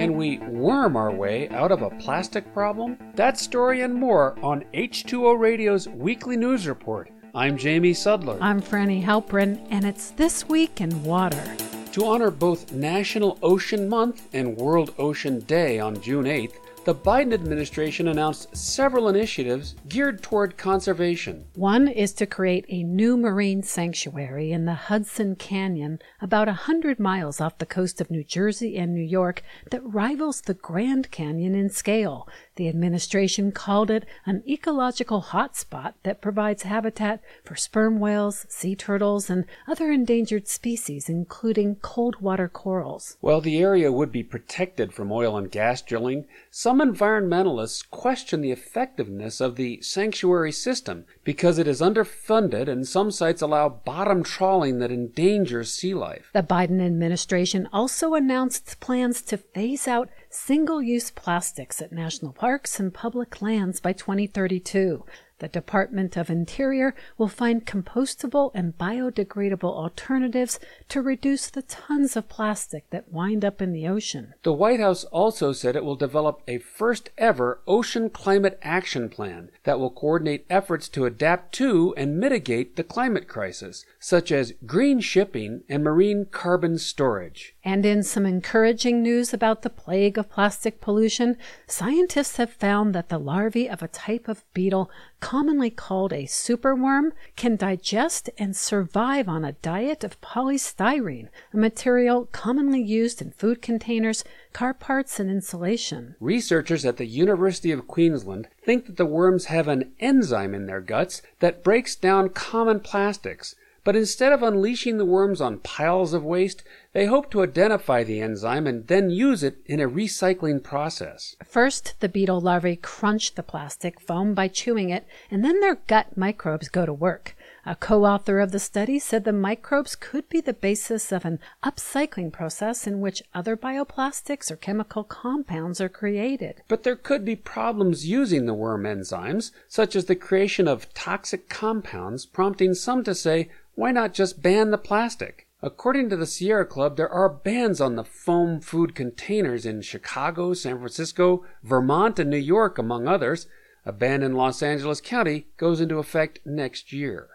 Can we worm our way out of a plastic problem? That story and more on H2O Radio's weekly news report. I'm Jamie Sudler. I'm Franny Halperin, and it's This Week in Water. To honor both National Ocean Month and World Ocean Day on June 8th, the Biden administration announced several initiatives geared toward conservation. One is to create a new marine sanctuary in the Hudson Canyon, about a hundred miles off the coast of New Jersey and New York, that rivals the Grand Canyon in scale. The administration called it an ecological hotspot that provides habitat for sperm whales, sea turtles, and other endangered species, including cold water corals. While the area would be protected from oil and gas drilling, some environmentalists question the effectiveness of the sanctuary system because it is underfunded and some sites allow bottom trawling that endangers sea life. The Biden administration also announced plans to phase out single use plastics at national parks and public lands by 2032. The Department of Interior will find compostable and biodegradable alternatives to reduce the tons of plastic that wind up in the ocean. The White House also said it will develop a first ever ocean climate action plan that will coordinate efforts to adapt to and mitigate the climate crisis, such as green shipping and marine carbon storage. And in some encouraging news about the plague of plastic pollution, scientists have found that the larvae of a type of beetle commonly called a superworm can digest and survive on a diet of polystyrene, a material commonly used in food containers, car parts, and insulation. Researchers at the University of Queensland think that the worms have an enzyme in their guts that breaks down common plastics. But instead of unleashing the worms on piles of waste, they hope to identify the enzyme and then use it in a recycling process. First, the beetle larvae crunch the plastic foam by chewing it, and then their gut microbes go to work. A co author of the study said the microbes could be the basis of an upcycling process in which other bioplastics or chemical compounds are created. But there could be problems using the worm enzymes, such as the creation of toxic compounds, prompting some to say, why not just ban the plastic? According to the Sierra Club, there are bans on the foam food containers in Chicago, San Francisco, Vermont, and New York, among others. A ban in Los Angeles County goes into effect next year.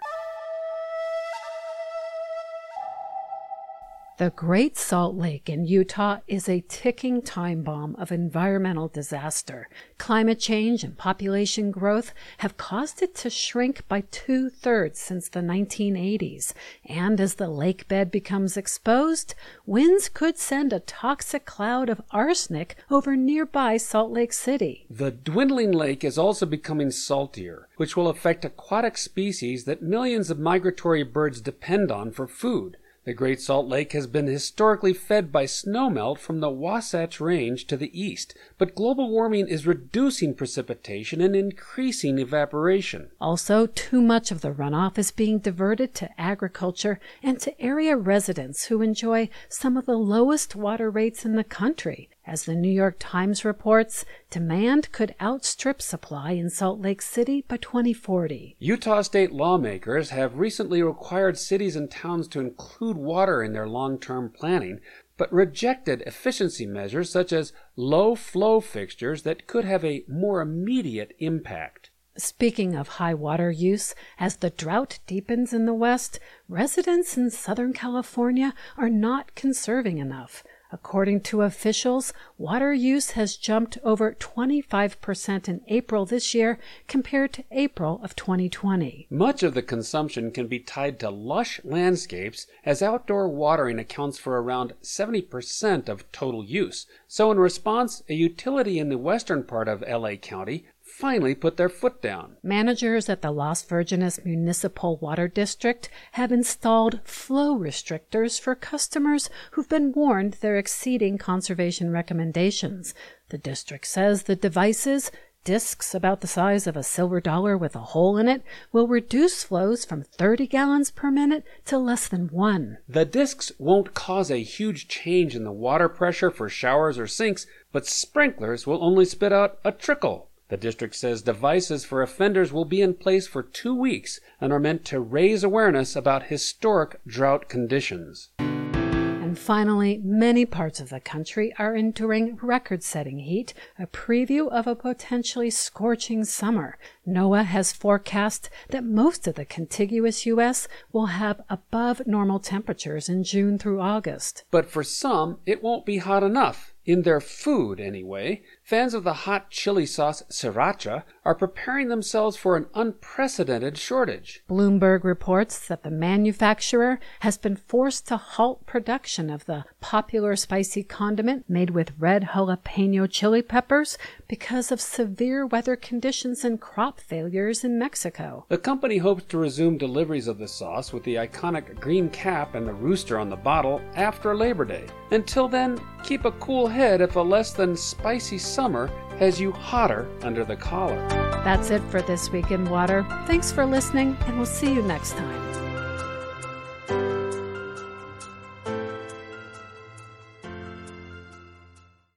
The Great Salt Lake in Utah is a ticking time bomb of environmental disaster. Climate change and population growth have caused it to shrink by two thirds since the 1980s. And as the lake bed becomes exposed, winds could send a toxic cloud of arsenic over nearby Salt Lake City. The dwindling lake is also becoming saltier, which will affect aquatic species that millions of migratory birds depend on for food. The Great Salt Lake has been historically fed by snowmelt from the Wasatch Range to the east, but global warming is reducing precipitation and increasing evaporation. Also, too much of the runoff is being diverted to agriculture and to area residents who enjoy some of the lowest water rates in the country. As the New York Times reports, demand could outstrip supply in Salt Lake City by 2040. Utah state lawmakers have recently required cities and towns to include water in their long term planning, but rejected efficiency measures such as low flow fixtures that could have a more immediate impact. Speaking of high water use, as the drought deepens in the West, residents in Southern California are not conserving enough. According to officials, water use has jumped over 25% in April this year compared to April of 2020. Much of the consumption can be tied to lush landscapes, as outdoor watering accounts for around 70% of total use. So, in response, a utility in the western part of LA County finally put their foot down. Managers at the Las Virgenes Municipal Water District have installed flow restrictors for customers who've been warned they're exceeding conservation recommendations. The district says the devices, discs about the size of a silver dollar with a hole in it, will reduce flows from 30 gallons per minute to less than one. The discs won't cause a huge change in the water pressure for showers or sinks, but sprinklers will only spit out a trickle. The district says devices for offenders will be in place for two weeks and are meant to raise awareness about historic drought conditions. And finally, many parts of the country are enduring record setting heat, a preview of a potentially scorching summer. NOAA has forecast that most of the contiguous U.S. will have above normal temperatures in June through August. But for some, it won't be hot enough. In their food, anyway. Fans of the hot chili sauce sriracha are preparing themselves for an unprecedented shortage. Bloomberg reports that the manufacturer has been forced to halt production of the popular spicy condiment made with red jalapeno chili peppers because of severe weather conditions and crop failures in Mexico. The company hopes to resume deliveries of the sauce with the iconic green cap and the rooster on the bottle after Labor Day. Until then, keep a cool head if a less than spicy summer has you hotter under the collar. That's it for This Week in Water. Thanks for listening, and we'll see you next time.